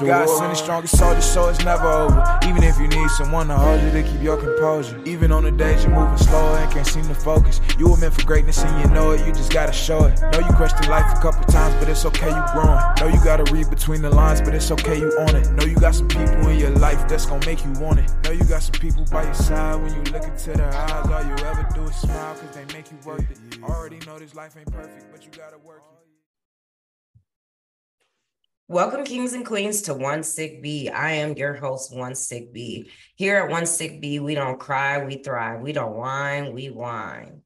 God send the strongest soldier, so it's never over. Even if you need someone to hold you to keep your composure. Even on the days you're moving slower and can't seem to focus. You were meant for greatness and you know it, you just gotta show it. Know you questioned life a couple times, but it's okay, you growing. Know you gotta read between the lines, but it's okay, you own it. Know you got some people in your life that's gonna make you want it. Know you got some people by your side when you look into their eyes. All you ever do is smile, cause they make you worth it. Already know this life ain't perfect, but you gotta work it. Welcome, kings and queens, to One SicB. I am your host, One SicB. Here at One SicB, we don't cry, we thrive. We don't whine, we whine.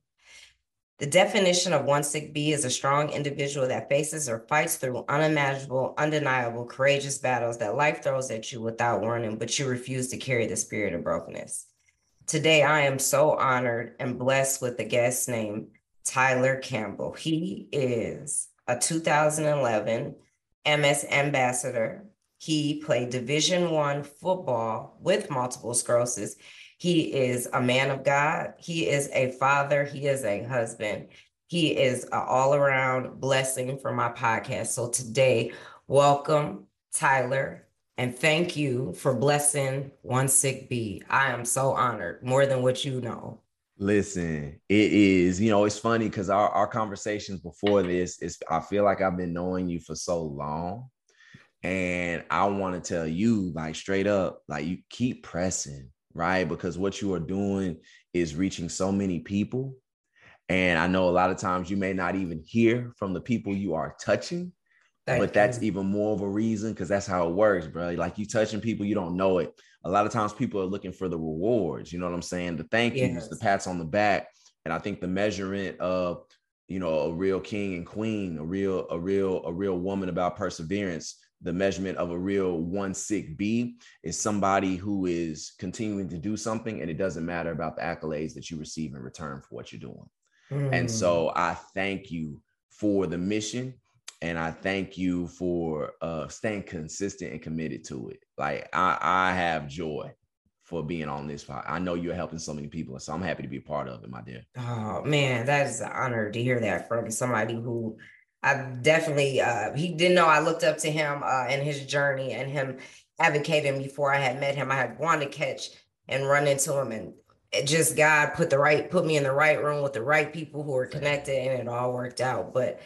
The definition of one sick bee is a strong individual that faces or fights through unimaginable, undeniable, courageous battles that life throws at you without warning, but you refuse to carry the spirit of brokenness. Today, I am so honored and blessed with a guest named Tyler Campbell. He is a 2011 MS ambassador. He played Division One football with multiple sclerosis. He is a man of God. He is a father. He is a husband. He is an all around blessing for my podcast. So today, welcome, Tyler, and thank you for blessing One SicB. I am so honored, more than what you know. Listen, it is, you know, it's funny because our, our conversations before this is I feel like I've been knowing you for so long. And I want to tell you, like straight up, like you keep pressing, right? Because what you are doing is reaching so many people. And I know a lot of times you may not even hear from the people you are touching, Thank but that's even more of a reason because that's how it works, bro. Like you touching people, you don't know it a lot of times people are looking for the rewards, you know what I'm saying? The thank yous, yes. the pats on the back. And I think the measurement of, you know, a real king and queen, a real, a real, a real woman about perseverance, the measurement of a real one sick bee is somebody who is continuing to do something and it doesn't matter about the accolades that you receive in return for what you're doing. Mm. And so I thank you for the mission and I thank you for uh, staying consistent and committed to it. Like I, I have joy for being on this part. I know you're helping so many people, so I'm happy to be a part of it, my dear. Oh man, that is an honor to hear that from somebody who I definitely uh, he didn't know I looked up to him uh, and his journey and him advocating before I had met him. I had wanted to catch and run into him and it just God put the right put me in the right room with the right people who were connected and it all worked out. But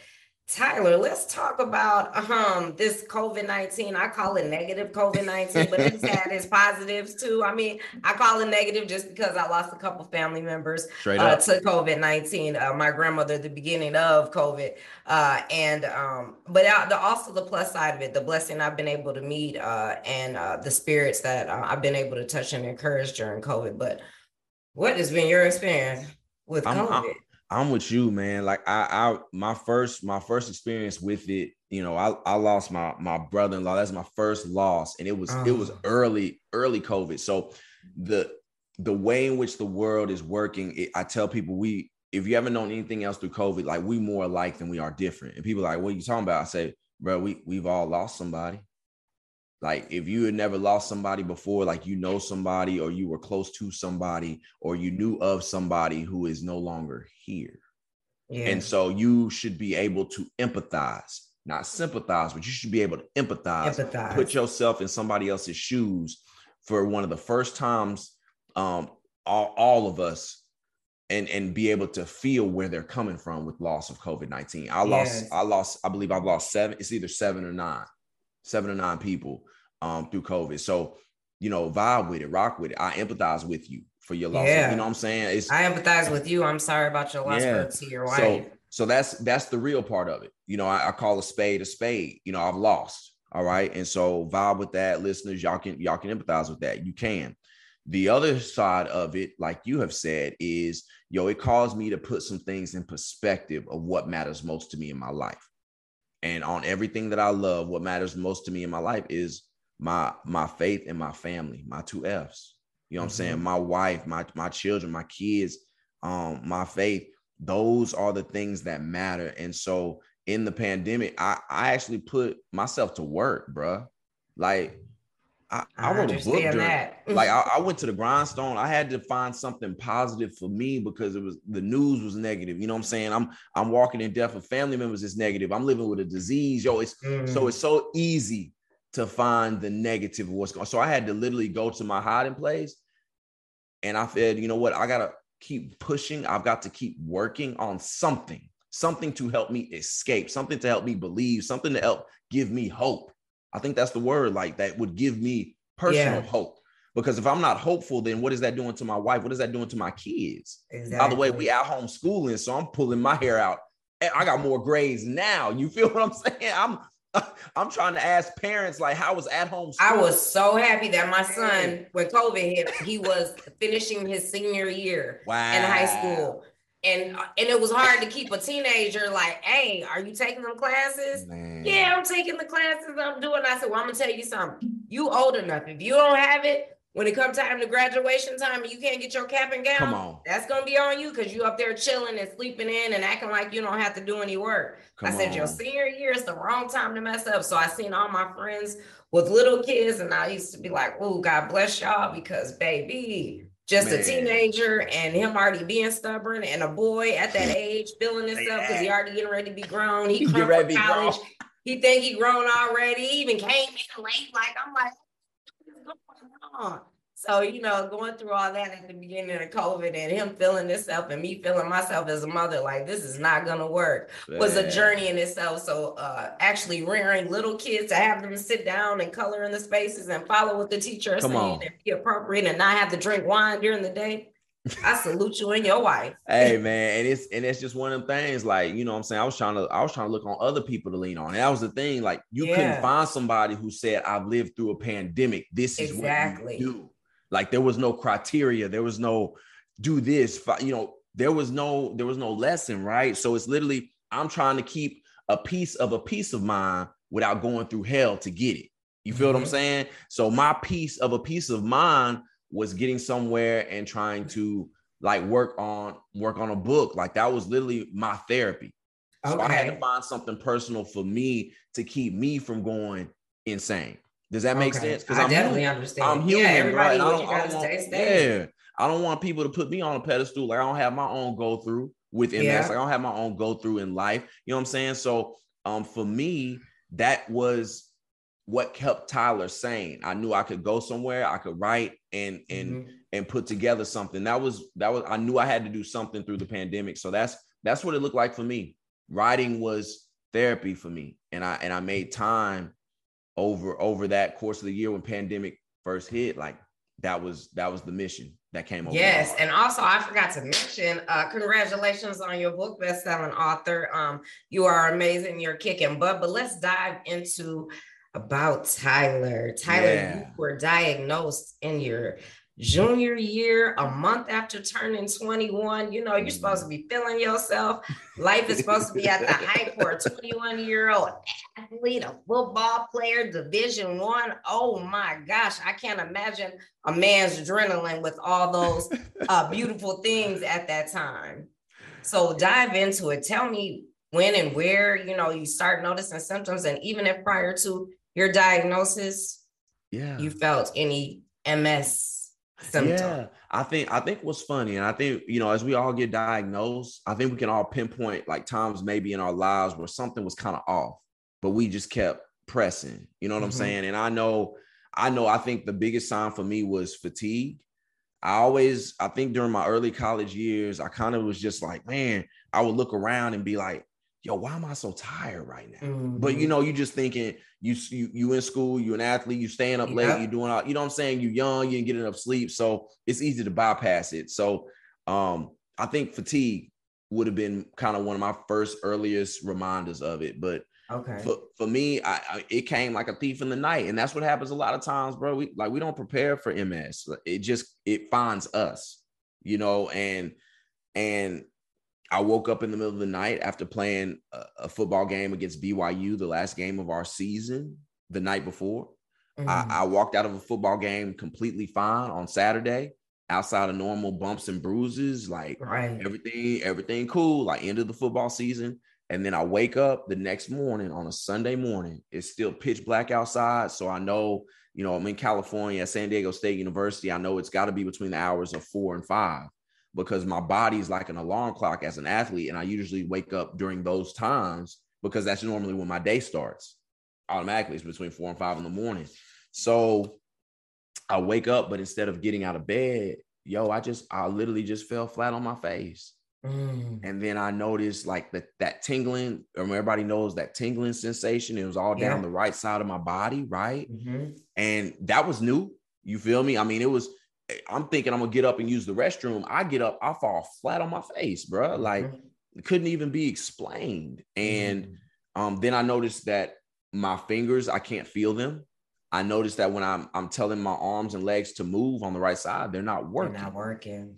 Tyler, let's talk about um this COVID 19. I call it negative COVID 19, but it's had its positives too. I mean, I call it negative just because I lost a couple family members uh, to COVID 19. Uh, my grandmother, the beginning of COVID. Uh, and um, but the, also the plus side of it, the blessing I've been able to meet uh, and uh, the spirits that uh, I've been able to touch and encourage during COVID. But what has been your experience with COVID? I'm, I'm, with you, man. Like I, I, my first, my first experience with it, you know, I, I lost my my brother-in-law. That's my first loss, and it was it was oh. early, early COVID. So the the way in which the world is working, it, I tell people we, if you haven't known anything else through COVID, like we more alike than we are different. And people like, what are you talking about? I say, bro, we we've all lost somebody. Like if you had never lost somebody before, like you know somebody or you were close to somebody or you knew of somebody who is no longer here. Yeah. And so you should be able to empathize, not sympathize, but you should be able to empathize, empathize. put yourself in somebody else's shoes for one of the first times um all, all of us and and be able to feel where they're coming from with loss of COVID-19. I yes. lost I lost I believe I've lost 7 it's either 7 or 9 seven or nine people um, through COVID. So, you know, vibe with it, rock with it. I empathize with you for your loss. Yeah. You know what I'm saying? It's, I empathize with you. I'm sorry about your loss yeah. to your wife. So, so that's that's the real part of it. You know, I, I call a spade a spade. You know, I've lost. All right. And so vibe with that, listeners. Y'all can y'all can empathize with that. You can. The other side of it, like you have said, is yo, it caused me to put some things in perspective of what matters most to me in my life. And on everything that I love, what matters most to me in my life is my my faith and my family, my two F's. You know what mm-hmm. I'm saying? My wife, my my children, my kids, um, my faith. Those are the things that matter. And so in the pandemic, I I actually put myself to work, bro. Like I, I, I wrote a book during, like I, I, went to the grindstone. I had to find something positive for me because it was the news was negative. You know what I'm saying? I'm I'm walking in death of family members is negative. I'm living with a disease. Yo, it's mm. so it's so easy to find the negative of what's going. On. So I had to literally go to my hiding place, and I said, you know what, I gotta keep pushing. I've got to keep working on something, something to help me escape, something to help me believe, something to help give me hope. I think that's the word, like that would give me personal yeah. hope. Because if I'm not hopeful, then what is that doing to my wife? What is that doing to my kids? Exactly. By the way, we at home schooling, so I'm pulling my hair out. I got more grades now. You feel what I'm saying? I'm I'm trying to ask parents like how was at home. School? I was so happy that my son, when COVID hit, he was finishing his senior year wow. in high school. And, and it was hard to keep a teenager like, hey, are you taking them classes? Man. Yeah, I'm taking the classes. I'm doing. I said, well, I'm gonna tell you something. You old enough. If you don't have it, when it comes time to graduation time and you can't get your cap and gown, Come on. that's gonna be on you because you up there chilling and sleeping in and acting like you don't have to do any work. Come I said on. your senior year is the wrong time to mess up. So I seen all my friends with little kids, and I used to be like, "Oh, God bless y'all," because baby, just Man. a teenager and him already being stubborn, and a boy at that age feeling himself because he already getting ready to be grown. He come from college. He think he grown already. He even came in late. Like I'm like, on. So, you know, going through all that at the beginning of COVID and him feeling himself and me feeling myself as a mother, like this is not gonna work, Man. was a journey in itself. So uh actually rearing little kids to have them sit down and color in the spaces and follow what the teacher is saying on. and be appropriate and not have to drink wine during the day. I salute you and your wife. hey man, and it's and it's just one of them things. Like you know, what I'm saying I was trying to I was trying to look on other people to lean on. And that was the thing. Like you yeah. couldn't find somebody who said I've lived through a pandemic. This is exactly. what you do. Like there was no criteria. There was no do this. You know, there was no there was no lesson, right? So it's literally I'm trying to keep a piece of a piece of mind without going through hell to get it. You feel mm-hmm. what I'm mm-hmm. saying? So my piece of a piece of mind was getting somewhere and trying to like work on work on a book. Like that was literally my therapy. Okay. So I had to find something personal for me to keep me from going insane. Does that make okay. sense? Because I I'm definitely human. understand. I'm human, yeah, everybody, right? I don't, I don't want, yeah, I don't want people to put me on a pedestal. Like I don't have my own go through with MS. Yeah. Like I don't have my own go through in life. You know what I'm saying? So, um, for me, that was what kept Tyler sane. I knew I could go somewhere, I could write and and mm-hmm. and put together something. That was that was I knew I had to do something through the pandemic. So that's that's what it looked like for me. Writing was therapy for me. And I and I made time over over that course of the year when pandemic first hit like that was that was the mission that came over. Yes, and also I forgot to mention, uh, congratulations on your book, best-selling author. Um, you are amazing. You're kicking butt. But let's dive into about Tyler. Tyler, yeah. you were diagnosed in your junior year, a month after turning 21. You know, you're supposed to be feeling yourself. Life is supposed to be at the height for a 21 year old athlete, a football player, Division One. Oh my gosh, I can't imagine a man's adrenaline with all those uh, beautiful things at that time. So dive into it. Tell me when and where you know you start noticing symptoms, and even if prior to your diagnosis, yeah, you felt any MS symptom. Yeah, I think I think what's funny, and I think you know, as we all get diagnosed, I think we can all pinpoint like times maybe in our lives where something was kind of off, but we just kept pressing. You know what mm-hmm. I'm saying? And I know, I know, I think the biggest sign for me was fatigue. I always, I think during my early college years, I kind of was just like, man, I would look around and be like, yo, why am I so tired right now? Mm-hmm. But you mm-hmm. know, you just thinking you you you in school, you an athlete, you staying up late, you doing all, you know what I'm saying? You young, you ain't getting enough sleep. So it's easy to bypass it. So um I think fatigue would have been kind of one of my first earliest reminders of it. But okay for, for me, I, I, it came like a thief in the night. And that's what happens a lot of times, bro. We like we don't prepare for MS. It just it finds us, you know, and and I woke up in the middle of the night after playing a, a, football game against BYU, the last game of our season, the night before. Mm-hmm. I, I, walked out of a football game completely fine on Saturday, outside of normal bumps and bruises, like right. everything, everything cool, like end of the football season. And then I wake up the next morning on a Sunday morning. It's still pitch black outside. So I know, you know, I'm in California at San Diego State University. I know it's got to be between the hours of four and five because my body's like an alarm clock as an athlete. And I usually wake up during those times because that's normally when my day starts. automatically. It's between four and five in the morning. So I wake up, but instead of getting out of bed, yo, I just I literally just fell flat on my face. Mm. And then I noticed like that that tingling, or everybody knows that tingling sensation. It was all down yeah. the right side of my body, right? Mm-hmm. And that was new. You feel me? I mean, it was. I'm thinking I'm gonna get up and use the restroom. I get up, I fall flat on my face, bro. Mm-hmm. Like it couldn't even be explained. And mm-hmm. um, then I noticed that my fingers, I can't feel them. I noticed that when I'm I'm telling my arms and legs to move on the right side, they're not working. They're not working.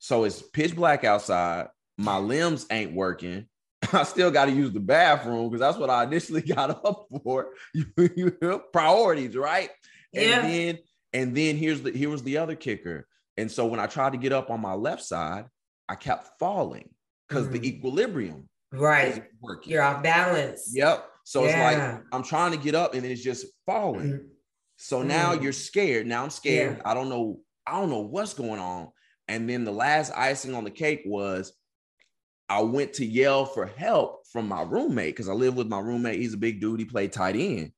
So it's pitch black outside. My limbs ain't working. I still got to use the bathroom because that's what I initially got up for. priorities, right? Yeah. And then and then here's the here was the other kicker. And so when I tried to get up on my left side, I kept falling because mm. the equilibrium right working. You're off balance. Yep. So yeah. it's like I'm trying to get up and it's just falling. Mm. So now mm. you're scared. Now I'm scared. Yeah. I don't know. I don't know what's going on. And then the last icing on the cake was I went to yell for help from my roommate because I live with my roommate. He's a big dude. He played tight end.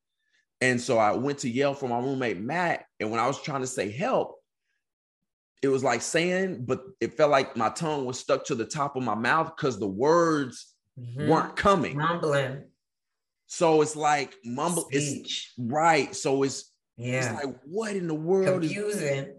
And so I went to yell for my roommate, Matt. And when I was trying to say help, it was like saying, but it felt like my tongue was stuck to the top of my mouth because the words mm-hmm. weren't coming. Mumbling. So it's like mumble. Speech. It's right. So it's yeah. It's like what in the world? Confusing. Is-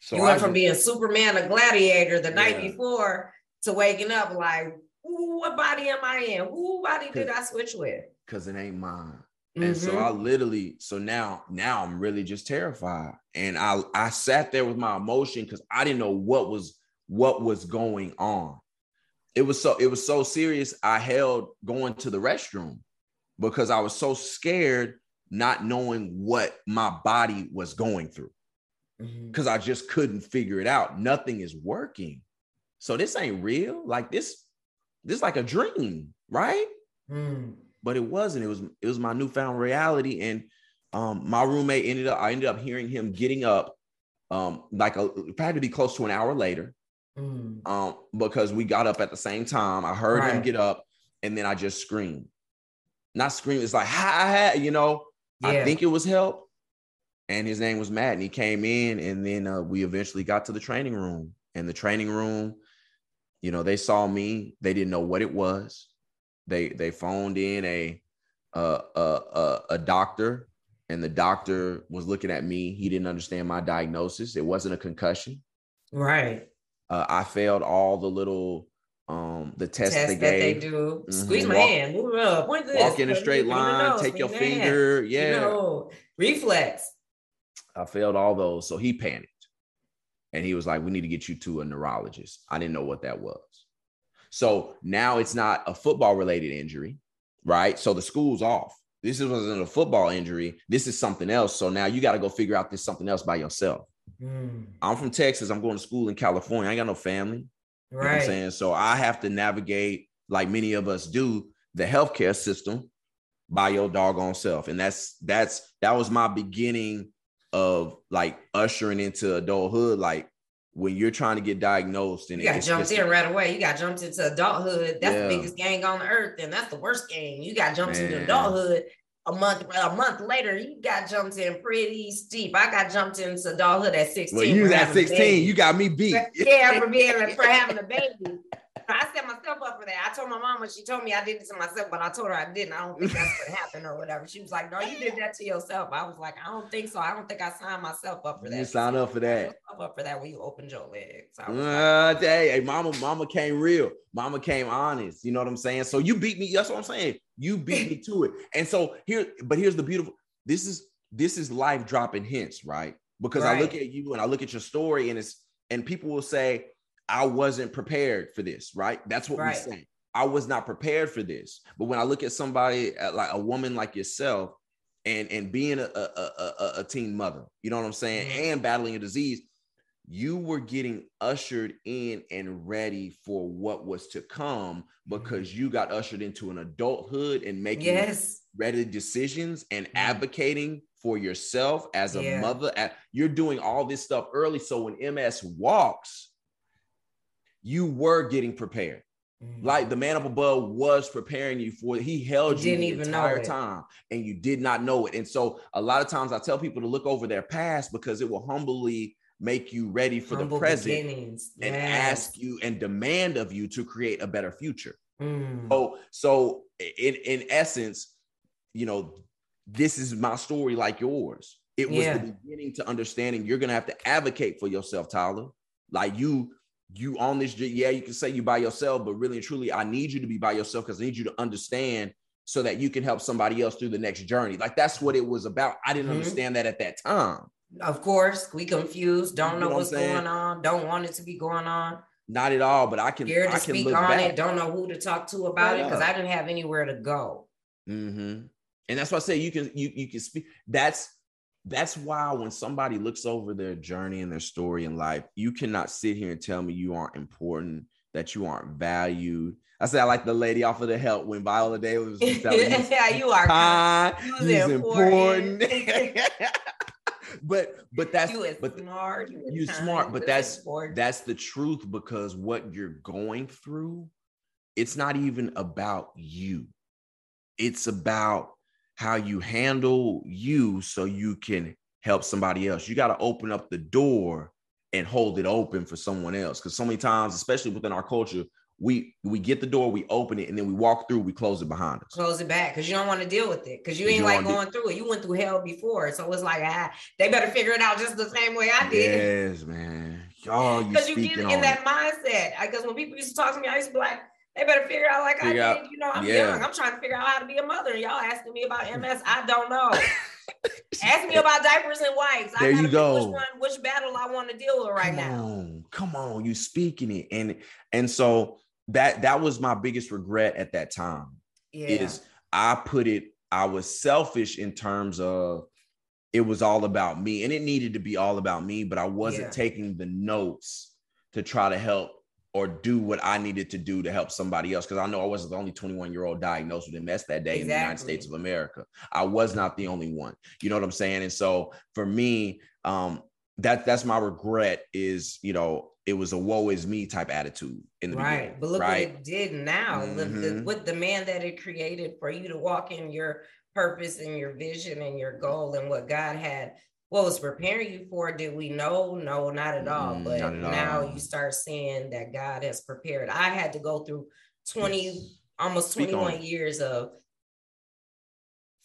so you went from being Superman, a gladiator the yeah. night before, to waking up like, what body am I in? Who body did I switch with? Because it ain't mine. Mm-hmm. And so I mm-hmm. literally, so now, now I'm really just terrified. And I I sat there with my emotion because I didn't know what was what was going on. It was so it was so serious. I held going to the restroom because I was so scared, not knowing what my body was going through because mm-hmm. I just couldn't figure it out. Nothing is working. So this ain't real. Like this, this like a dream, right? Mm. But it wasn't. It was it was my newfound reality. And um, my roommate ended up. I ended up hearing him getting up, um, like a had to be close to an hour later, mm. um, because we got up at the same time. I heard right. him get up, and then I just screamed. Not scream. It's like ha ha. You know. Yeah. I think it was help and his name was Matt, and he came in, and then uh, we eventually got to the training room. And the training room, you know, they saw me. They didn't know what it was. They they phoned in a a a, a doctor, and the doctor was looking at me. He didn't understand my diagnosis. It wasn't a concussion. Right. Uh, I failed all the little um the test they, that they do. Mm-hmm. Squeeze my walk, hand, move up, point this. Walk in a straight line, take your finger. Yeah. You know, reflex. I failed all those. So he panicked. And he was like, We need to get you to a neurologist. I didn't know what that was. So now it's not a football related injury, right? So the school's off. This wasn't a football injury. This is something else. So now you got to go figure out this something else by yourself. Mm. I'm from Texas. I'm going to school in California. I ain't got no family. Right. You know I'm saying? So I have to navigate, like many of us do, the healthcare system by your doggone self. And that's that's that was my beginning of like ushering into adulthood, like when you're trying to get diagnosed and you got jumped in right away. You got jumped into adulthood. That's yeah. the biggest gang on earth, and that's the worst gang. You got jumped Man. into adulthood a month a month later. You got jumped in pretty steep. I got jumped into adulthood at 16. Well, you was at 16. You got me beat. Yeah, for being for having a baby. I set myself up for that. I told my mom when she told me I did it to myself, but I told her I didn't. I don't think that's what happened or whatever. She was like, "No, you did that to yourself." I was like, "I don't think so. I don't think I signed myself up for that." You signed up for that. up for that when you opened your legs. uh, like, hey, hey, mama, mama came real. Mama came honest. You know what I'm saying? So you beat me. That's what I'm saying. You beat me to it. And so here, but here's the beautiful. This is this is life dropping hints, right? Because right. I look at you and I look at your story, and it's and people will say, I wasn't prepared for this, right? That's what right. we say. I was not prepared for this. But when I look at somebody uh, like a woman like yourself and and being a, a, a, a teen mother, you know what I'm saying, mm-hmm. and battling a disease, you were getting ushered in and ready for what was to come because mm-hmm. you got ushered into an adulthood and making yes. ready decisions and mm-hmm. advocating for yourself as a yeah. mother. You're doing all this stuff early. So when MS walks, you were getting prepared. Mm-hmm. Like the man up above was preparing you for it. He held you, you the entire time and you did not know it. And so a lot of times I tell people to look over their past because it will humbly make you ready for Humble the present beginnings. and yes. ask you and demand of you to create a better future. Mm. So, so in, in essence, you know, this is my story like yours. It was yeah. the beginning to understanding you're gonna have to advocate for yourself, Tyler. Like you, you on this, yeah, you can say you by yourself, but really and truly, I need you to be by yourself because I need you to understand so that you can help somebody else through the next journey. Like that's what it was about. I didn't mm-hmm. understand that at that time. Of course, we confused, don't you know, know what's what going on, don't want it to be going on. Not at all, but I can. Scared to I speak on back. it. Don't know who to talk to about it because I didn't have anywhere to go. Mm-hmm. And that's why I say you can you you can speak. That's that's why when somebody looks over their journey and their story in life, you cannot sit here and tell me you aren't important, that you aren't valued. I said I like the lady off of the help when Viola Davis was telling you, yeah, you are kind, he's important. important. but but that's you but smart. You, you smart, but that's important. that's the truth because what you're going through, it's not even about you. It's about how you handle you so you can help somebody else. You got to open up the door and hold it open for someone else. Because so many times, especially within our culture, we we get the door, we open it, and then we walk through, we close it behind us. Close it back because you don't want to deal with it because you ain't like going through it. You went through hell before, so it's like ah, they better figure it out just the same way I did. Yes, man. Y'all, because you, you get in that mindset. Because when people used to talk to me, I used to be like, they better figure out like figure I did. you know, I'm yeah. young. I'm trying to figure out how to be a mother. Y'all asking me about MS. I don't know. Ask me about diapers and wipes. There you go. Which one, which battle I want to deal with right come now. On, come on, you speaking it. And and so that that was my biggest regret at that time. Yeah. Is I put it, I was selfish in terms of it was all about me. And it needed to be all about me, but I wasn't yeah. taking the notes to try to help or do what I needed to do to help somebody else. Because I know I wasn't the only 21 year old diagnosed with MS that day exactly. in the United States of America. I was not the only one. You know what I'm saying? And so for me, um, that that's my regret is you know it was a woe is me type attitude in the right. beginning. But look right? what it did now. Mm-hmm. The, the, mm-hmm. the man that it created for you to walk in your purpose and your vision and your goal and what God had what was preparing you for did we know? No not at all. Mm, but at now all. you start seeing that god has prepared. I had to go through 20 almost 21 years of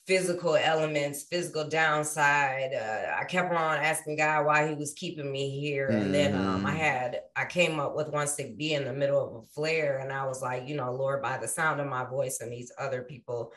physical elements, physical downside. Uh, I kept on asking God why He was keeping me here, and mm. then um, I mm. had I came up with one sick be in the middle of a flare, and I was like, you know, Lord, by the sound of my voice and these other people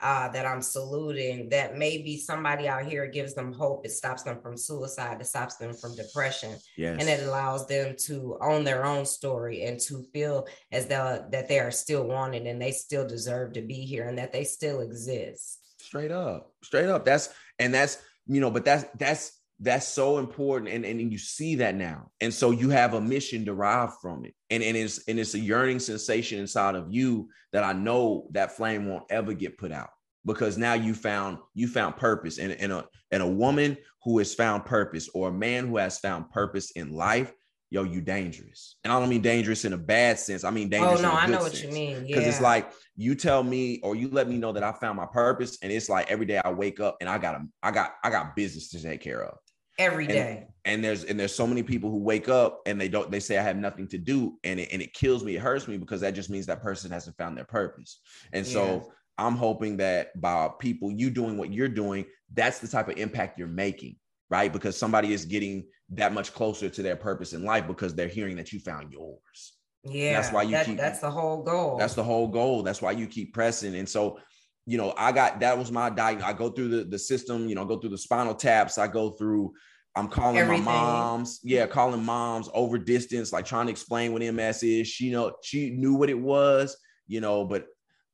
uh, that I'm saluting, that maybe somebody out here gives them hope. It stops them from suicide. It stops them from depression, yes. and it allows them to own their own story and to feel as though that they are still wanted and they still deserve to be here and that they still exist. Straight up, straight up. That's and that's you know, but that's that's that's so important, and and you see that now, and so you have a mission derived from it, and and it's and it's a yearning sensation inside of you that I know that flame won't ever get put out. Because now you found you found purpose, and and a and a woman who has found purpose, or a man who has found purpose in life yo, you dangerous. And I don't mean dangerous in a bad sense. I mean oh, dangerous. Oh no, I know what you mean. Because yeah. it's like you tell me or you let me know that I found my purpose, and it's like every day I wake up and I got a, I got I got business to take care of every day. And, and, there's and there's so many people who wake up and they don't they say I have nothing to do, and it, and it kills me. It hurts me because that just means that person hasn't found their purpose. And so. I'm hoping that by people you doing what you're doing, that's the type of impact you're making right? Because somebody is getting that much closer to their purpose in life because they're hearing that you found yours. Yeah, that's why you that, keep. That's the whole goal. That's the whole goal. That's why you keep pressing. And so, you know, I got that was my diet. I go through the the system. You know, go through the spinal taps. I go through. I'm calling Everything. my moms. Yeah, calling moms over distance, like trying to explain what MS is. She know she knew what it was. You know, but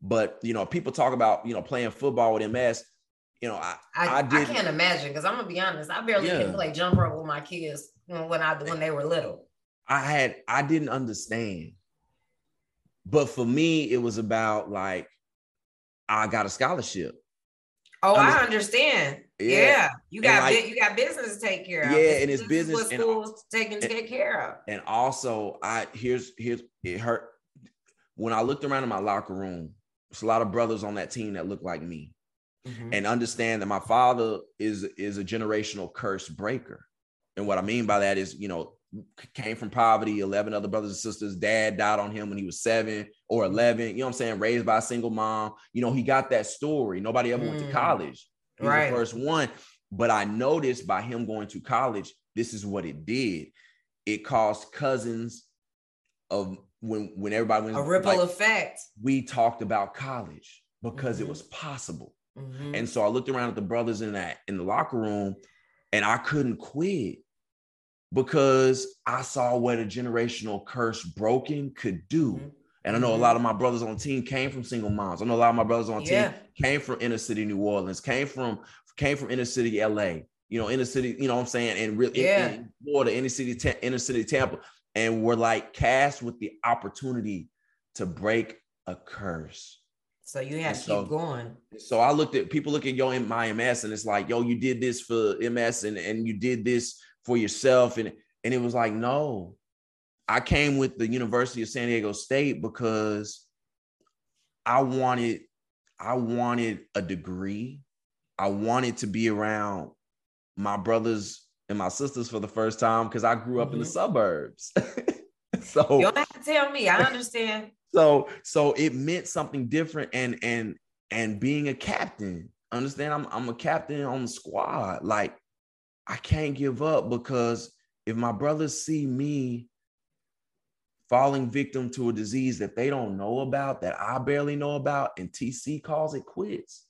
but you know, people talk about you know playing football with MS you know, I I, I, I can't imagine because I'm gonna be honest, I barely yeah. can play jump rope with my kids when I when they were little. I had I didn't understand, but for me, it was about like I got a scholarship. Oh, I, I understand. Yeah. yeah. you got like, you got business to take care of. Yeah, and it's business what schools and, taking to take care of. And also, I here's here's it hurt when I looked around in my locker room, It's a lot of brothers on that team that look like me. Mm-hmm. And understand that my father is is a generational curse breaker. And what I mean by that is, you know, came from poverty, 11 other brothers and sisters. Dad died on him when he was seven or mm-hmm. 11. You know what I'm saying? Raised by a single mom. You know, he got that story. Nobody ever mm. went to mm. college. He's right. the first one. But I noticed by him going to college, this is what it did. It caused cousins of when when everybody went a ripple like, effect. We talked about college because mm-hmm. it was possible. Mm-hmm. And so I looked around at the brothers in that in the locker room and I couldn't quit because I saw what a generational curse broken could do. Mm-hmm. And I know a mm-hmm. lot of my brothers on the team came from single moms. I know a lot of my brothers on the yeah. team came from inner city New Orleans, came from came from inner city LA, you know, inner city, you know what I'm saying, and really yeah. in, in Florida, inner city, inner city Tampa, and we're like cast with the opportunity to break a curse. So you have and to so, keep going. So I looked at people look at yo in my MS and it's like, yo, you did this for MS and, and you did this for yourself. And and it was like, no, I came with the University of San Diego State because I wanted, I wanted a degree. I wanted to be around my brothers and my sisters for the first time because I grew up mm-hmm. in the mm-hmm. suburbs. so you don't have to tell me. I understand. So so it meant something different and and and being a captain. Understand? I'm I'm a captain on the squad. Like I can't give up because if my brothers see me falling victim to a disease that they don't know about, that I barely know about, and TC calls it quits,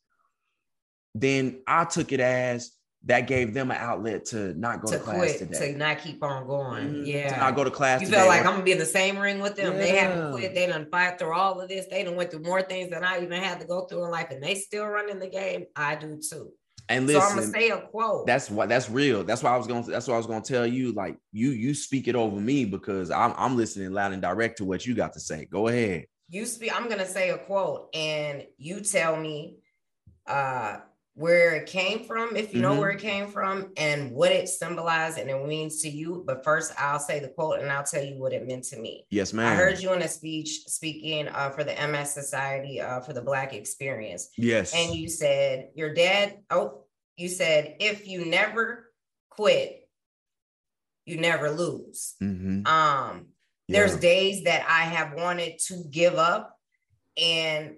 then I took it as that gave them an outlet to not go to, to class quit, today. To not keep on going. Mm-hmm. Yeah. To not go to class. You today. felt like I'm gonna be in the same ring with them. Yeah. They haven't quit. They done fight through all of this. They done went through more things than I even had to go through in life, and they still running the game. I do too. And listen, so I'm gonna say a quote. That's what that's real. That's why I was going. To, that's what I was to tell you. Like you, you speak it over me because I'm I'm listening loud and direct to what you got to say. Go ahead. You speak. I'm gonna say a quote, and you tell me. uh where it came from, if you mm-hmm. know where it came from, and what it symbolized and it means to you. But first, I'll say the quote and I'll tell you what it meant to me. Yes, ma'am. I heard you in a speech speaking uh, for the MS Society uh, for the Black Experience. Yes. And you said, Your dad, oh, you said, if you never quit, you never lose. Mm-hmm. Um, yeah. There's days that I have wanted to give up and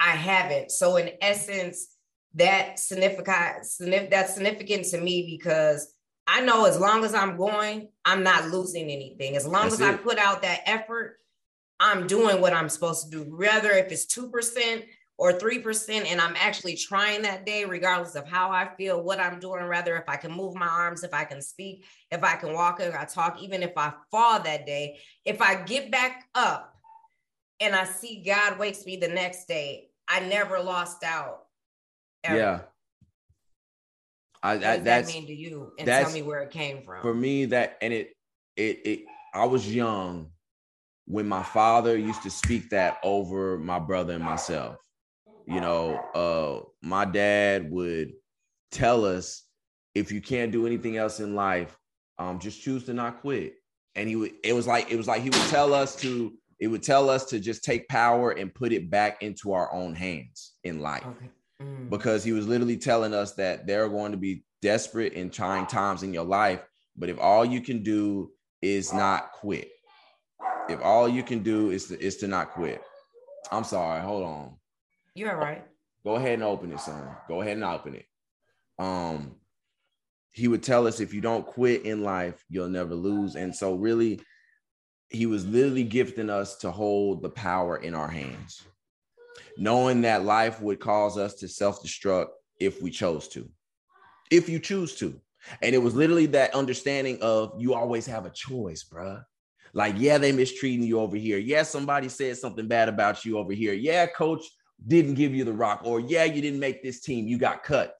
I haven't. So, in essence, that significant that's significant to me because I know as long as I'm going, I'm not losing anything. As long that's as it. I put out that effort, I'm doing what I'm supposed to do. Whether if it's 2% or 3%, and I'm actually trying that day, regardless of how I feel, what I'm doing, rather if I can move my arms, if I can speak, if I can walk and I talk, even if I fall that day, if I get back up and I see God wakes me the next day, I never lost out Ever. Yeah. I, that, that mean to you? And tell me where it came from. For me, that and it it it I was young when my father used to speak that over my brother and myself. You know, uh my dad would tell us if you can't do anything else in life, um, just choose to not quit. And he would it was like it was like he would tell us to it would tell us to just take power and put it back into our own hands in life. Okay mm. because he was literally telling us that there are going to be desperate and trying times in your life. But if all you can do is not quit, if all you can do is to, is to not quit, I'm sorry. Hold on. You're right. Go ahead and open it, son. Go ahead and open it. Um, he would tell us if you don't quit in life, you'll never lose. And so, really, he was literally gifting us to hold the power in our hands knowing that life would cause us to self destruct if we chose to, if you choose to. And it was literally that understanding of you always have a choice, bruh. Like, yeah, they mistreating you over here. Yeah, somebody said something bad about you over here. Yeah, coach didn't give you the rock, or yeah, you didn't make this team, you got cut.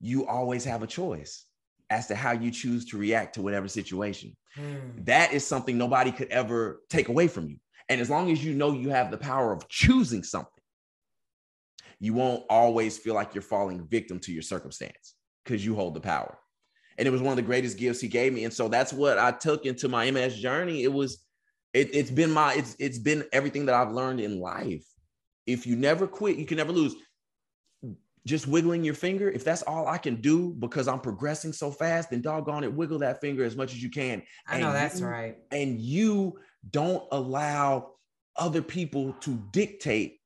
You always have a choice as to how you choose to react to whatever situation. Hmm. That is something nobody could ever take away from you. And as long as you know you have the power of choosing something, you won't always feel like you're falling victim to your circumstance because you hold the power. And it was one of the greatest gifts he gave me. And so that's what I took into my MS journey. It was It, it's been my it's it's been everything that I've learned in life. If you never quit, you can never lose. Just wiggling your finger, if that's all I can do because I'm progressing so fast, then doggone it, wiggle that finger as much as you can. I know And that's you- right. And you don't allow other people to dictate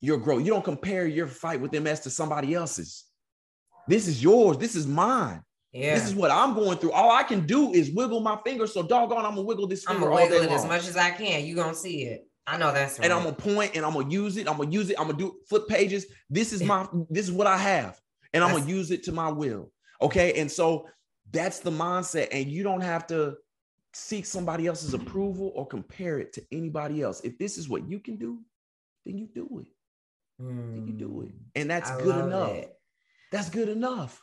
your growth. You don't compare your fight with MS to somebody else's. This is yours. This is mine. Yeah. This is what I'm going through. All I can do is wiggle my finger. So doggone, I'm gonna wiggle this finger. I'm gonna wiggle it as much as I can. You gonna see it. I know that's right. and I'm gonna point and I'm gonna use it. I'm gonna use it. I'm gonna do flip pages. This is my this is what I have, and I'm gonna use it to my will. Okay, and so that's the mindset, and you don't have to seek somebody else's approval or compare it to anybody else. If this is what you can do, then you do it. Then you do it, and that's Mm, I good enough. it. That's good enough.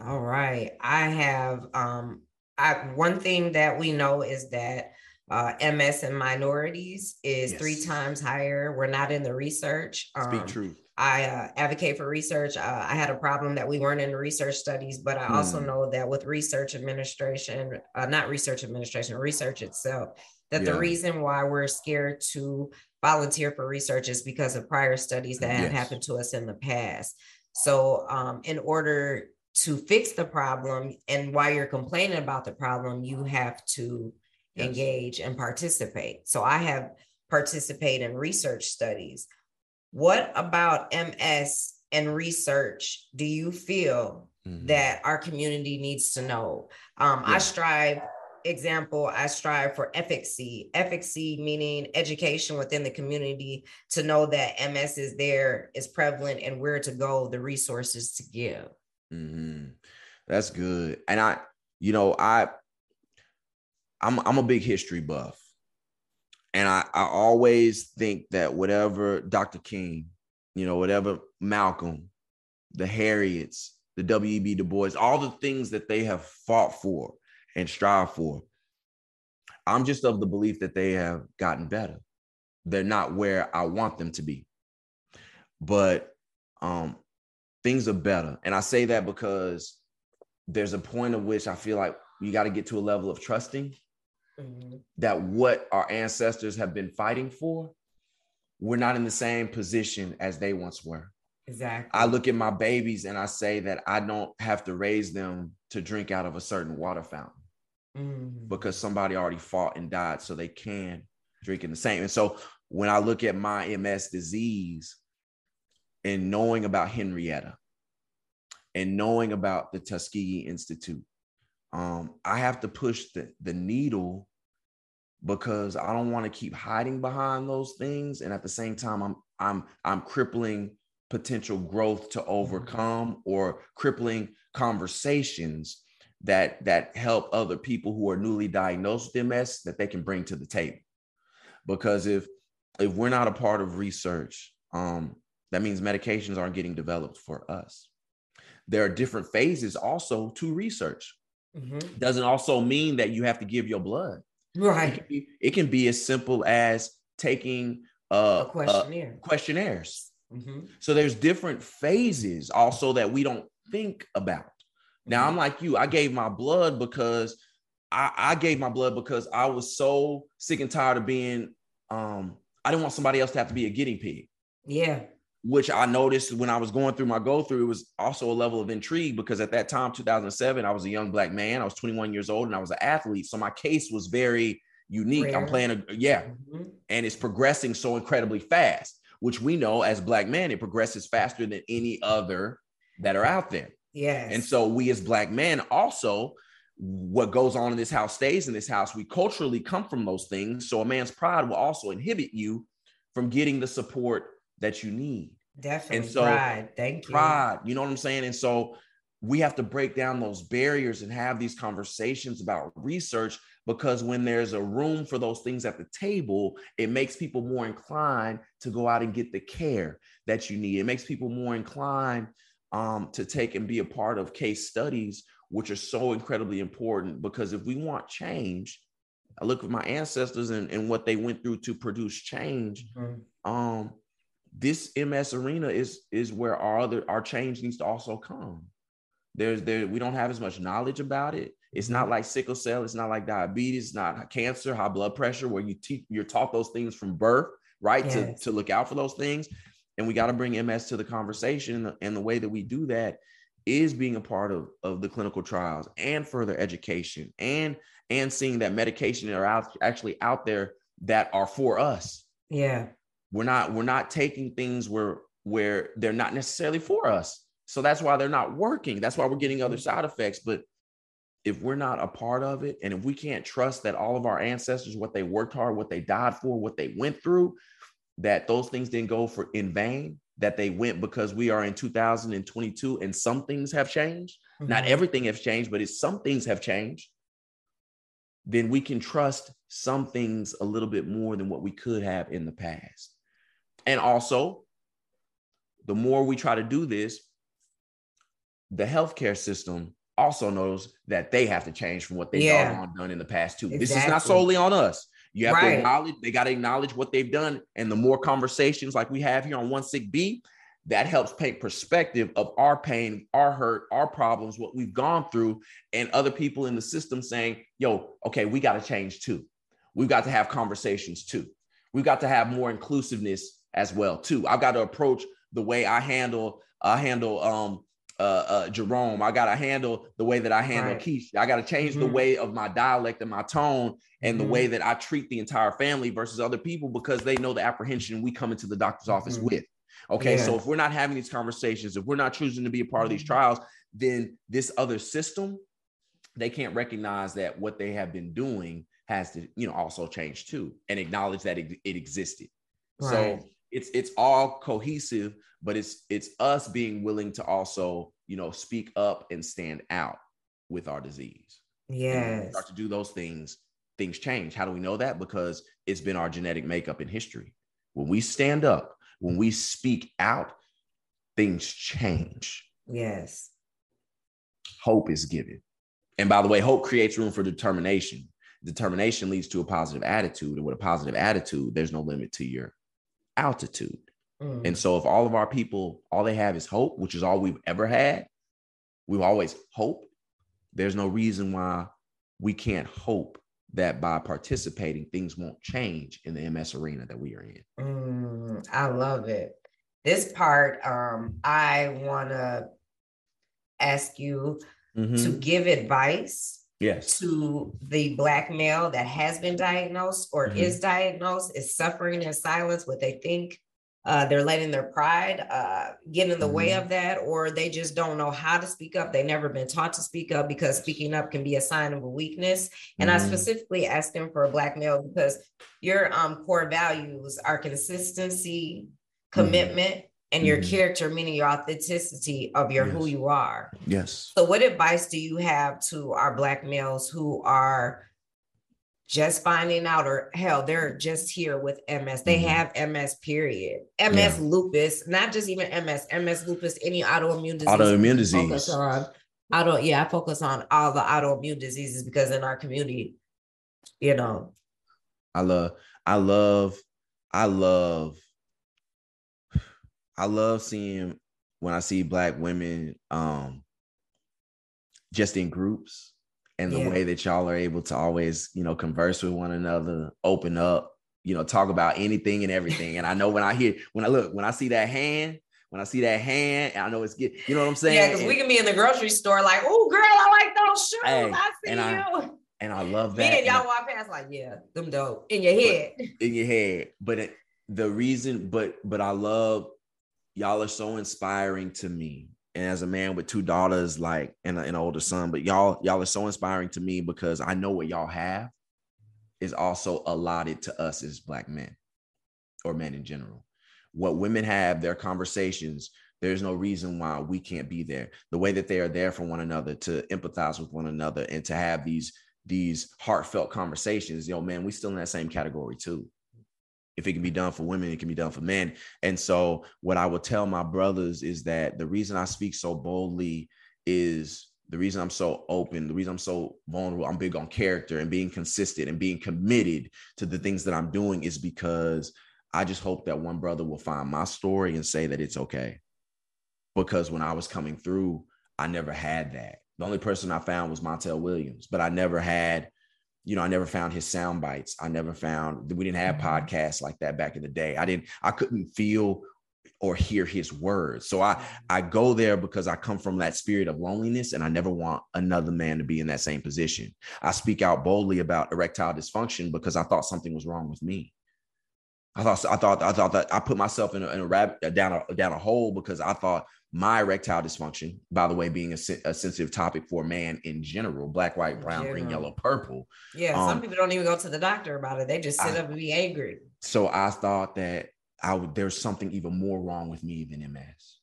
All right. I have um I one thing that we know is that uh MS in minorities is three times higher. We're not in the research. Speak Um, truth. I uh, advocate for research. Uh, I had a problem that we weren't in research studies, but I also Hmm. know that with research administration, uh, not research administration, research itself, that the reason why we're scared to volunteer for research is because of prior studies that have happened to us in the past. So, um, in order to fix the problem, and while you're complaining about the problem, you have to Yes. engage and participate. So, I have participated in research studies. What about MS and research do you feel Mhm. that our community needs to know? Um, I strive, example, I strive for efficacy, efficacy meaning education within the community to know that MS is there, is prevalent, and where to go, the resources to give. Mhm. That's good. And I, you know, I I'm I'm a big history buff. And I, I always think that whatever Dr. King, you know, whatever Malcolm, the Harriets, the W.E.B. Du Bois, all the things that they have fought for and strive for, I'm just of the belief that they have gotten better. They're not where I want them to be. But um, things are better. And I say that because there's a point at which I feel like you got to get to a level of trusting Mhm. that what our ancestors have been fighting for, we're not in the same position as they once were. Exactly. I look at my babies and I say that I don't have to raise them to drink out of a certain water fountain Mhm. because somebody already fought and died so they can drink in the same. And so when I look at my MS disease and knowing about Henrietta and knowing about the Tuskegee Institute, um, I have to push the, the needle because I don't want to keep hiding behind those things. And at the same time, I'm I'm I'm crippling potential growth to overcome or crippling conversations that that help other people who are newly diagnosed with MS that they can bring to the table. Because if if we're not a part of research, um, that means medications aren't getting developed for us. There are different phases also to research. Mhm. Doesn't also mean that you have to give your blood. It Right. can be, it can be as simple as taking uh, A uh, questionnaire. questionnaires. Mhm. So there's different phases also that we don't think about. Now Mhm. I'm like you. I gave my blood because I, I gave my blood because I was so sick and tired of being. Um, I didn't want somebody else to have to be a guinea pig. Yeah. Which I noticed when I was going through my go through, it was also a level of intrigue because at that time, 2007, I was a young black man. I was 21 years old and I was an athlete. So my case was very unique. I'm playing a yeah, Mhm. and it's progressing so incredibly fast, which we know as black men, it progresses faster than any other that are out there. Yes. And so we as black men also, what goes on in this house stays in this house. We culturally come from those things. So a man's pride will also inhibit you from getting the support that you need. definitely And so, pride. Thank you. Pride, you know what I'm saying? And so we have to break down those barriers and have these conversations about research because when there's a room for those things at the table, it makes people more inclined to go out and get the care that you need. It makes people more inclined um, to take and be a part of case studies, which are so incredibly important. Because if we want change, I look at my ancestors and, and what they went through to produce change. Mhm. Um, this MS arena is is where our other our change needs to also come. There's there we don't have as much knowledge about it. It's not mm-hmm. like sickle cell. It's not like diabetes. not cancer, high blood pressure, where you teach you're taught those things from birth, right? Yes. To, to look out for those things. And we got to bring MS to the conversation. And the way that we do that is being a part of, of the clinical trials and further education and and seeing that medication are out actually out there that are for us. Yeah. We're not we're not taking things where where they're not necessarily for us. So that's why they're not working. That's why we're getting other side effects. But if we're not a part of it, and if we can't trust that all of our ancestors, what they worked hard, what they died for, what they went through, that those things didn't go for in vain, that they went because we are in 2022 and some things have changed. Mm-hmm. Not everything has changed, but it's some things have changed. Then we can trust some things a little bit more than what we could have in the past. And also, the more we try to do this, the healthcare system also knows that they have to change from what they've yeah. done in the past too. Exactly. This is not solely on us. You have right. to acknowledge, they got to acknowledge what they've done. And the more conversations like we have here on One SicB, that helps paint perspective of our pain, our hurt, our problems, what we've gone through, and other people in the system saying, yo, okay, we got to change too. We've got to have conversations too. We've got to have more inclusiveness as well too. I've got to approach the way I handle I handle um uh, uh, Jerome. I got to handle the way that I handle right. Keisha. I got to change mm-hmm. the way of my dialect and my tone and mm-hmm. the way that I treat the entire family versus other people because they know the apprehension we come into the doctor's office mm-hmm. with. Okay, yeah. so if we're not having these conversations, if we're not choosing to be a part of these mm-hmm. trials, then this other system, they can't recognize that what they have been doing has to, you know, also change too, and acknowledge that it, it existed. Right. So it's it's all cohesive but it's it's us being willing to also you know speak up and stand out with our disease. Yes start to do those things things change. How do we know that? Because it's been our genetic makeup in history. When we stand up when we speak out things change. Yes. Hope is given. And by the way hope creates room for determination. Determination leads to a positive attitude. And with a positive attitude there's no limit to your altitude Mm. And so if all of our people, all they have is hope, which is all we've ever had, we've always hoped, there's no reason why we can't hope that by participating, things won't change in the MS arena that we are in. Mm, I love it. This part, um, I want to ask you mm-hmm. to give advice yes. to the black male that has been diagnosed or mm-hmm. is diagnosed, is suffering in silence, what they think uh, they're letting their pride uh, get in the mm-hmm. way of that, or they just don't know how to speak up. They've never been taught to speak up because speaking up can be a sign of a weakness. And mm-hmm. I specifically asked them for a black male because your um, core values are consistency, mm-hmm. commitment. And your mm-hmm. character, meaning your authenticity of your yes. who you are. Yes. So, what advice do you have to our black males who are just finding out, or hell, they're just here with MS. They mm-hmm. have MS, period. MS yeah. lupus, not just even MS, MS lupus, any autoimmune disease. Autoimmune disease. On, auto, yeah, I focus on all the autoimmune diseases because in our community, you know. I love, I love, I love, I love seeing when I see black women um just in groups and the yeah. way that y'all are able to always, you know, converse with one another, open up, you know, talk about anything and everything. And I know when I hear, when I look, when I see that hand, when I see that hand, I know it's good. You know what I'm saying? Yeah, because we can be in the grocery store like, oh, girl, I like those shoes. Hey, I see and you. I, and I love that. Y'all walk past like, yeah, them dope in your head. In your head. But it, the reason, but but I love y'all are so inspiring to me and as a man with two daughters, like and, a, an older son, but y'all y'all are so inspiring to me because I know what y'all have is also allotted to us as black men or men in general. What women have, their conversations, there's no reason why we can't be there. The way that they are there for one another to empathize with one another and to have these these heartfelt conversations, yo, man, we still in that same category too if it can be done for women, it can be done for men. And so, what I would tell my brothers is that the reason I speak so boldly is the reason I'm so open, the reason I'm so vulnerable, I'm big on character and being consistent and being committed to the things that I'm doing is because I just hope that one brother will find my story and say that it's okay. Because when I was coming through, I never had that. The only person I found was Montel Williams, but I never had, you know, I never found his sound bites. I never found we didn't have mm-hmm. podcasts like that back in the day. I didn't, I couldn't feel or hear his words. So I I go there because I come from that spirit of loneliness and I never want another man to be in that same position. I speak out boldly about erectile dysfunction because I thought something was wrong with me. I thought I thought I thought that I put myself in a, in a rabbit down a down a hole because I thought my erectile dysfunction, by the way, being a, a sensitive topic for a man in general, black, white, brown, green, yellow, purple. Yeah, um, some people don't even go to the doctor about it. They just sit I, up and be angry. So I thought that I would there's something even more wrong with me than MS,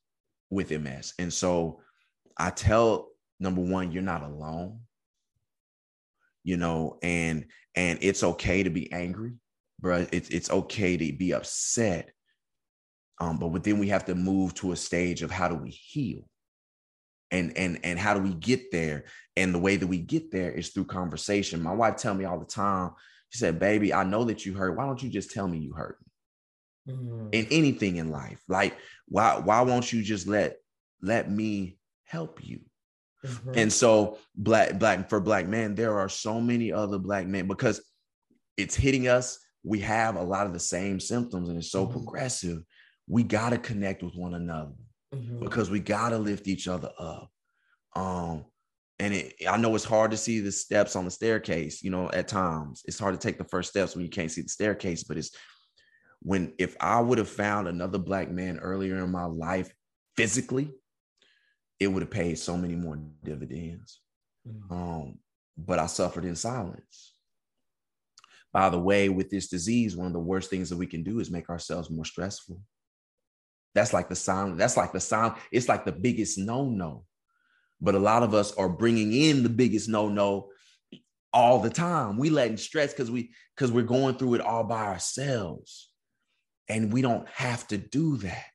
with MS. And so I tell number one, you're not alone. You know, and and it's okay to be angry, bro. It's it's okay to be upset. Um, but then we have to move to a stage of how do we heal? And and and how do we get there? And the way that we get there is through conversation. My wife tell me all the time, she said, baby, I know that you hurt. Why don't you just tell me you hurt? mm. in anything in life. Like, why why won't you just let let me help you? Mm-hmm. And so black black for black men, there are so many other black men because it's hitting us. We have a lot of the same symptoms and it's so mm-hmm. progressive. We got to connect with one another mm-hmm. because we got to lift each other up. Um, and it, I know it's hard to see the steps on the staircase, you know, at times it's hard to take the first steps when you can't see the staircase, but it's when if I would have found another black man earlier in my life physically, it would have paid so many more dividends. Mm-hmm. Um, but I suffered in silence. By the way, with this disease, one of the worst things that we can do is make ourselves more stressful. That's like the sound. That's like the sound. It's like the biggest no-no. But a lot of us are bringing in the biggest no-no all the time. We letting stress because we because we're going through it all by ourselves. And we don't have to do that.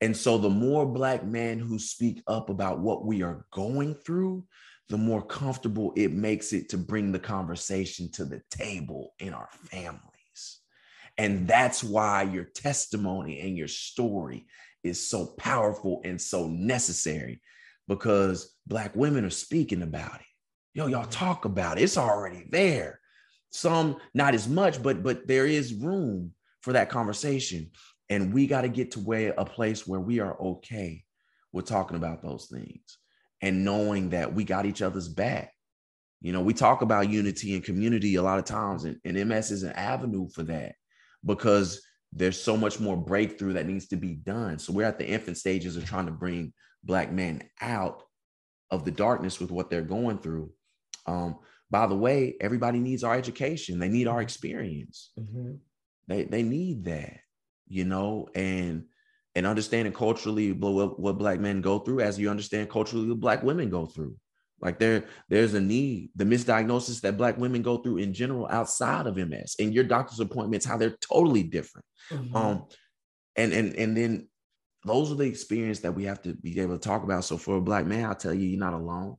And so the more Black men who speak up about what we are going through, the more comfortable it makes it to bring the conversation to the table in our families. And that's why your testimony and your story is so powerful and so necessary because Black women are speaking about it. Yo, y'all talk about it. It's already there. Some not as much, but but there is room for that conversation. And we got to get to where a place where we are okay with talking about those things and knowing that we got each other's back. You know, we talk about unity and community a lot of times, and, and MS is an avenue for that because there's so much more breakthrough that needs to be done. So we're at the infant stages of trying to bring Black men out of the darkness with what they're going through. Um, by the way, everybody needs our education, they need our experience. Mm-hmm. They they need that, you know, and and understanding culturally what, what black men go through as you understand culturally what black women go through. Like there, there's a need, the misdiagnosis that black women go through in general outside of MS and your doctor's appointments, how they're totally different. Mm-hmm. Um, and and and then those are the experience that we have to be able to talk about. So for a black man, I'll tell you, you're not alone.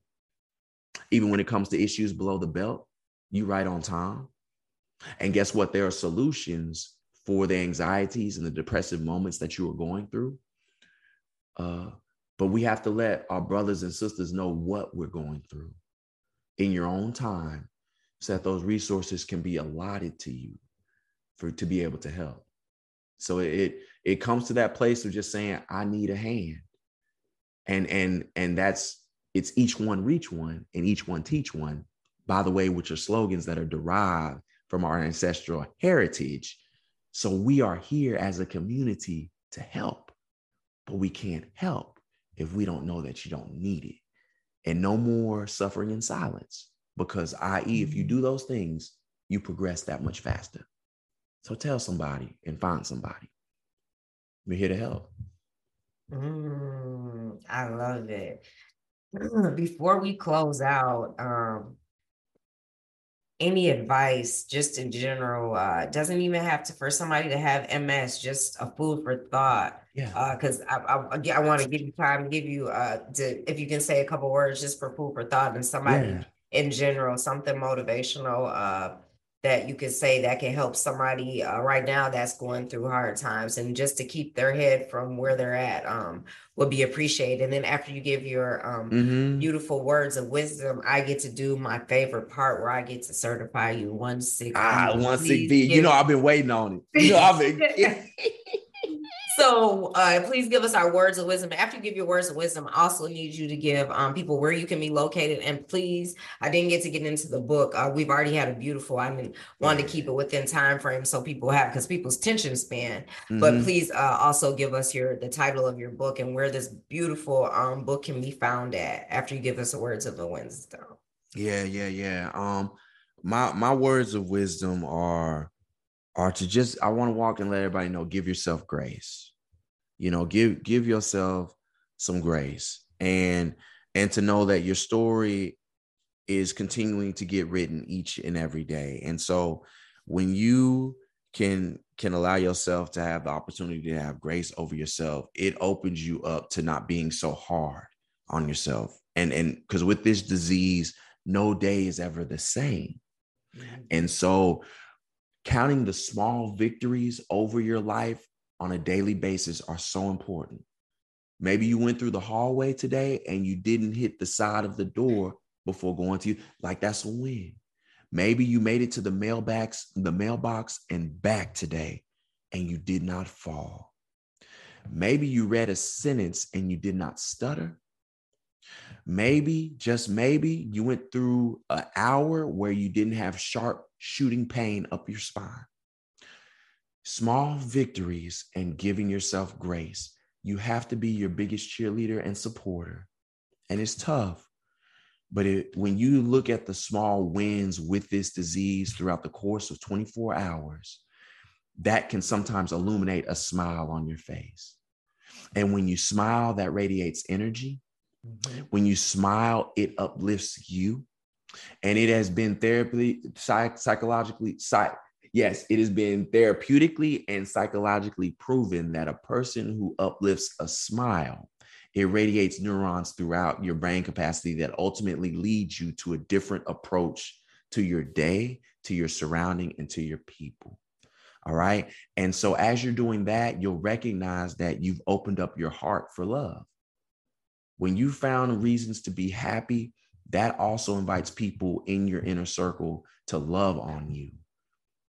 Even when it comes to issues below the belt, you right on time. And guess what? There are solutions for the anxieties and the depressive moments that you are going through. Uh, but we have to let our brothers and sisters know what we're going through in your own time so that those resources can be allotted to you for to be able to help. So it it comes to that place of just saying, I need a hand. And and and that's it's each one reach one and each one teach one. By the way, which are slogans that are derived from our ancestral heritage. So we are here as a community to help, but we can't help if we don't know that you don't need it. And no more suffering in silence, because, i.e., if you do those things, you progress that much faster. So tell somebody and find somebody. We're here to help. Mm, I love it. Before we close out, um, any advice just in general uh doesn't even have to for somebody to have ms just a food for thought yeah uh because I, I, I want to give you time to give you uh to if you can say a couple words just for food for thought and somebody yeah. in general something motivational uh that you could say that can help somebody uh, right now that's going through hard times and just to keep their head from where they're at um, would be appreciated. And then after you give your um, mm-hmm. beautiful words of wisdom, I get to do my favorite part where I get to certify you one six. Ah, one SicB. You know, I've been waiting on it. You know, I've been. So uh, please give us our words of wisdom. After you give your words of wisdom, I also need you to give um, people where you can be located. And please, I didn't get to get into the book. Uh, we've already had a beautiful. I mean, wanted to keep it within time frame so people have because people's tension span. Mm-hmm. But please uh, also give us your the title of your book and where this beautiful um, book can be found at. After you give us the words of the wisdom. Yeah, yeah, yeah. Um, my my words of wisdom are are to just I want to walk and let everybody know give yourself grace. You know, give give yourself some grace and and to know that your story is continuing to get written each and every day. And so when you can can allow yourself to have the opportunity to have grace over yourself, it opens you up to not being so hard on yourself. And and because with this disease, no day is ever the same. Mm-hmm. And so counting the small victories over your life on a daily basis are so important. Maybe you went through the hallway today and you didn't hit the side of the door before going to you. Like that's a win. Maybe you made it to the mailbox, the mailbox and back today and you did not fall. Maybe you read a sentence and you did not stutter. Maybe, just maybe, you went through an hour where you didn't have sharp shooting pain up your spine. Small victories and giving yourself grace. You have to be your biggest cheerleader and supporter. And it's tough. But it, when you look at the small wins with this disease throughout the course of 24 hours, that can sometimes illuminate a smile on your face. And when you smile, that radiates energy. Mm-hmm. When you smile, it uplifts you. And it has been therapy, psych, psychologically, psych, yes, it has been therapeutically and psychologically proven that a person who uplifts a smile irradiates neurons throughout your brain capacity that ultimately leads you to a different approach to your day, to your surrounding, and to your people. All right. And so, as you're doing that, you'll recognize that you've opened up your heart for love. When you found reasons to be happy, that also invites people in your inner circle to love on you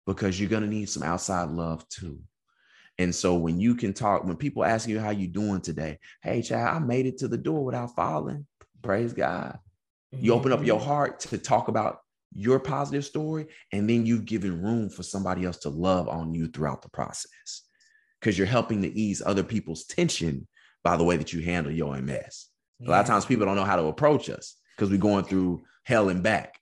because you're going to need some outside love too. And so when you can talk, when people ask you how you doing today, hey, child, I made it to the door without falling. Praise God. You open up your mm-hmm. heart to talk about your positive story, and then you've given room for somebody else to love on you throughout the process because you're helping to ease other people's tension by the way that you handle your MS. Yeah. A lot of times people don't know how to approach us because we're going through hell and back.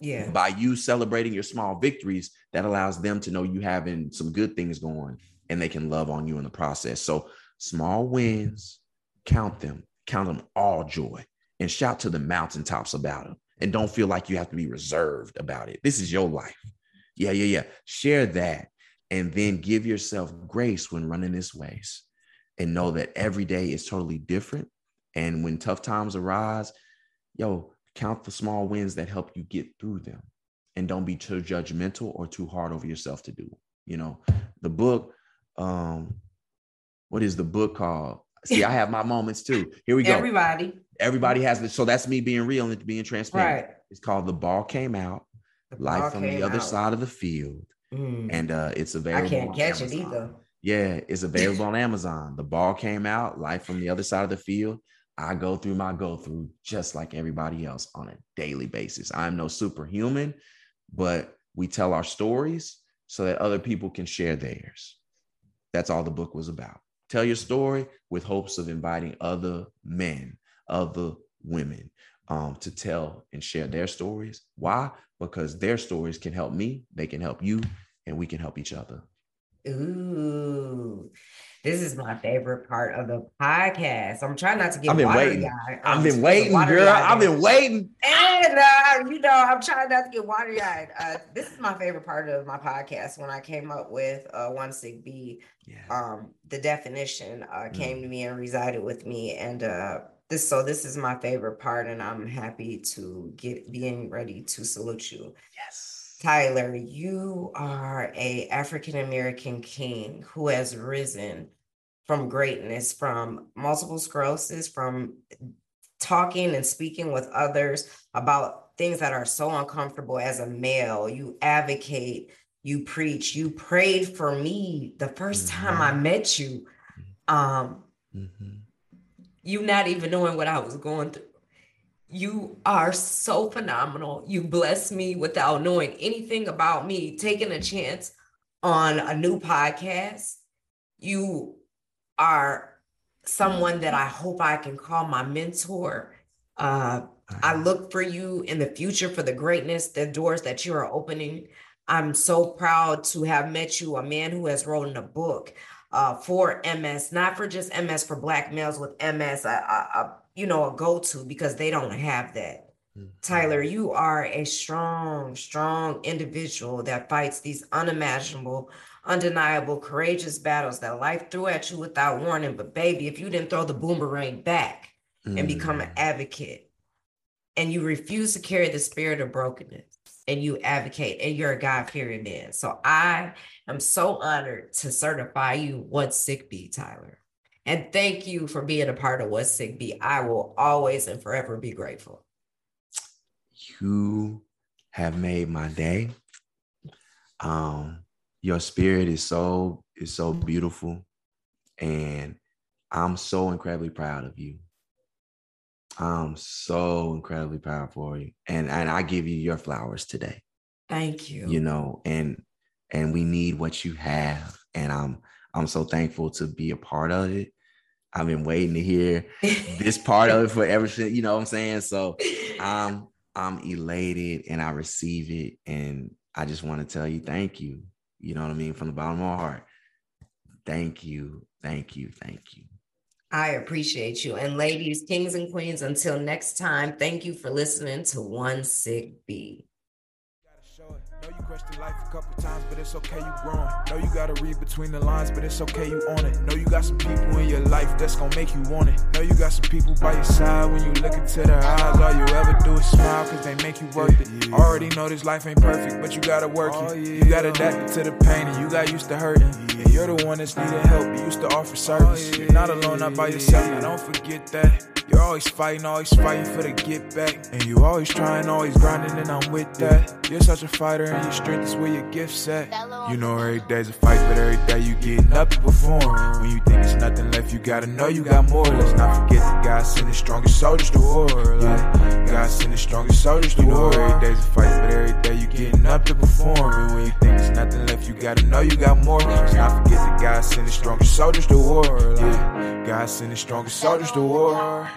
Yeah. By you celebrating your small victories, that allows them to know you having some good things going and they can love on you in the process. So small wins, count them, count them all joy and shout to the mountaintops about them. And don't feel like you have to be reserved about it. This is your life. Yeah, yeah, yeah. Share that and then give yourself grace when running this race and know that every day is totally different. And when tough times arise, yo, count the small wins that help you get through them. And don't be too judgmental or too hard over yourself to do you know? The book um what is the book called? See i have my moments too. Here we go. Everybody. Everybody has this. So that's me being real and being transparent. Right. it's called the ball came out the life from the other out. side of the field. Mm. and uh it's available i can't catch Amazon. it either. Yeah it's available on amazon. The ball came out life from the other side of the field I go through my go through just like everybody else on a daily basis. I'm no superhuman, but we tell our stories so that other people can share theirs. That's all the book was about. Tell your story with hopes of inviting other men, other women um, to tell and share their stories. Why? Because their stories can help me, they can help you, and we can help each other. Ooh, this is my favorite part of the podcast. I'm trying not to get. I've been waiting. I've been waiting, girl. I've been waiting. And uh, you know, I'm trying not to get watery eyed. Uh, this is my favorite part of my podcast. When I came up with uh, one SicB, yeah. um, the definition uh, came mm. to me and resided with me, and uh, this. So this is my favorite part, and I'm happy to get being ready to salute you. Yes. Tyler, you are a African American king who has risen from greatness, from multiple sclerosis, from talking and speaking with others about things that are so uncomfortable as a male. You advocate, you preach, you prayed for me the 1st mm-hmm. time I met you. Um, mm-hmm. You not even knowing what I was going through. You are so phenomenal. You bless me without knowing anything about me, taking a chance on a new podcast. You are someone that I hope I can call my mentor. Uh, I look for you in the future for the greatness, the doors that you are opening. I'm so proud to have met you, a man who has written a book uh, for MS, not for just MS for Black males with MS, a, a, a you know a go to because they don't have that. Mm-hmm. Tyler, you are a strong, strong individual that fights these unimaginable undeniable, courageous battles that life threw at you without warning. But baby, if you didn't throw the boomerang back mm. and become an mm. advocate and you refuse to carry the spirit of brokenness and you advocate and you're a God fearing man. So I am so honored to certify you what SicB, Tyler. And thank you for being a part of what SicB. I will always and forever be grateful. You have made my day. Um, your spirit is so is so beautiful and i'm so incredibly proud of you i'm so incredibly proud for you and and i give you your flowers today thank you you know and and we need what you have and i'm i'm so thankful to be a part of it i've been waiting to hear this part of it for ever since you know what i'm saying so i'm i'm elated and i receive it and i just want to tell you thank you you know what I mean? From the bottom of my heart. Thank you. Thank you. Thank you. I appreciate you. And ladies, kings and queens, until next time, thank you for listening to One SicB. Know you questioned life a couple times, but it's okay, you growing. Know you gotta read between the lines, but it's okay, you on it. Know you got some people in your life that's gonna make you want it. Know you got some people by your side when you look into their eyes. All you ever do is smile, cause they make you worth it. Yeah. Already know this life ain't perfect, but you gotta work oh, it. Yeah. You gotta adapt to the pain, and you got used to hurting. Yeah. And you're the one that's needed help, you used to offer service. Oh, you're not alone, not by yourself, now don't forget that. You're always fighting, always fighting for the get back. And you always trying, always grinding, and I'm with that. You're such a fighter, and your strength is where your gift's at. You know every day's a fight, but every day you getting up to perform. When you think there's nothing left, you gotta know you got more. Let's not forget that God sent the strongest soldiers to war. Like, God sent the strongest soldiers to you war. Know every day's a fight, but every day you getting up to perform. And when you think there's nothing left, you gotta know you got more. Let's not forget that God sent the strongest soldiers to war. Like, God sent the strongest soldiers to war.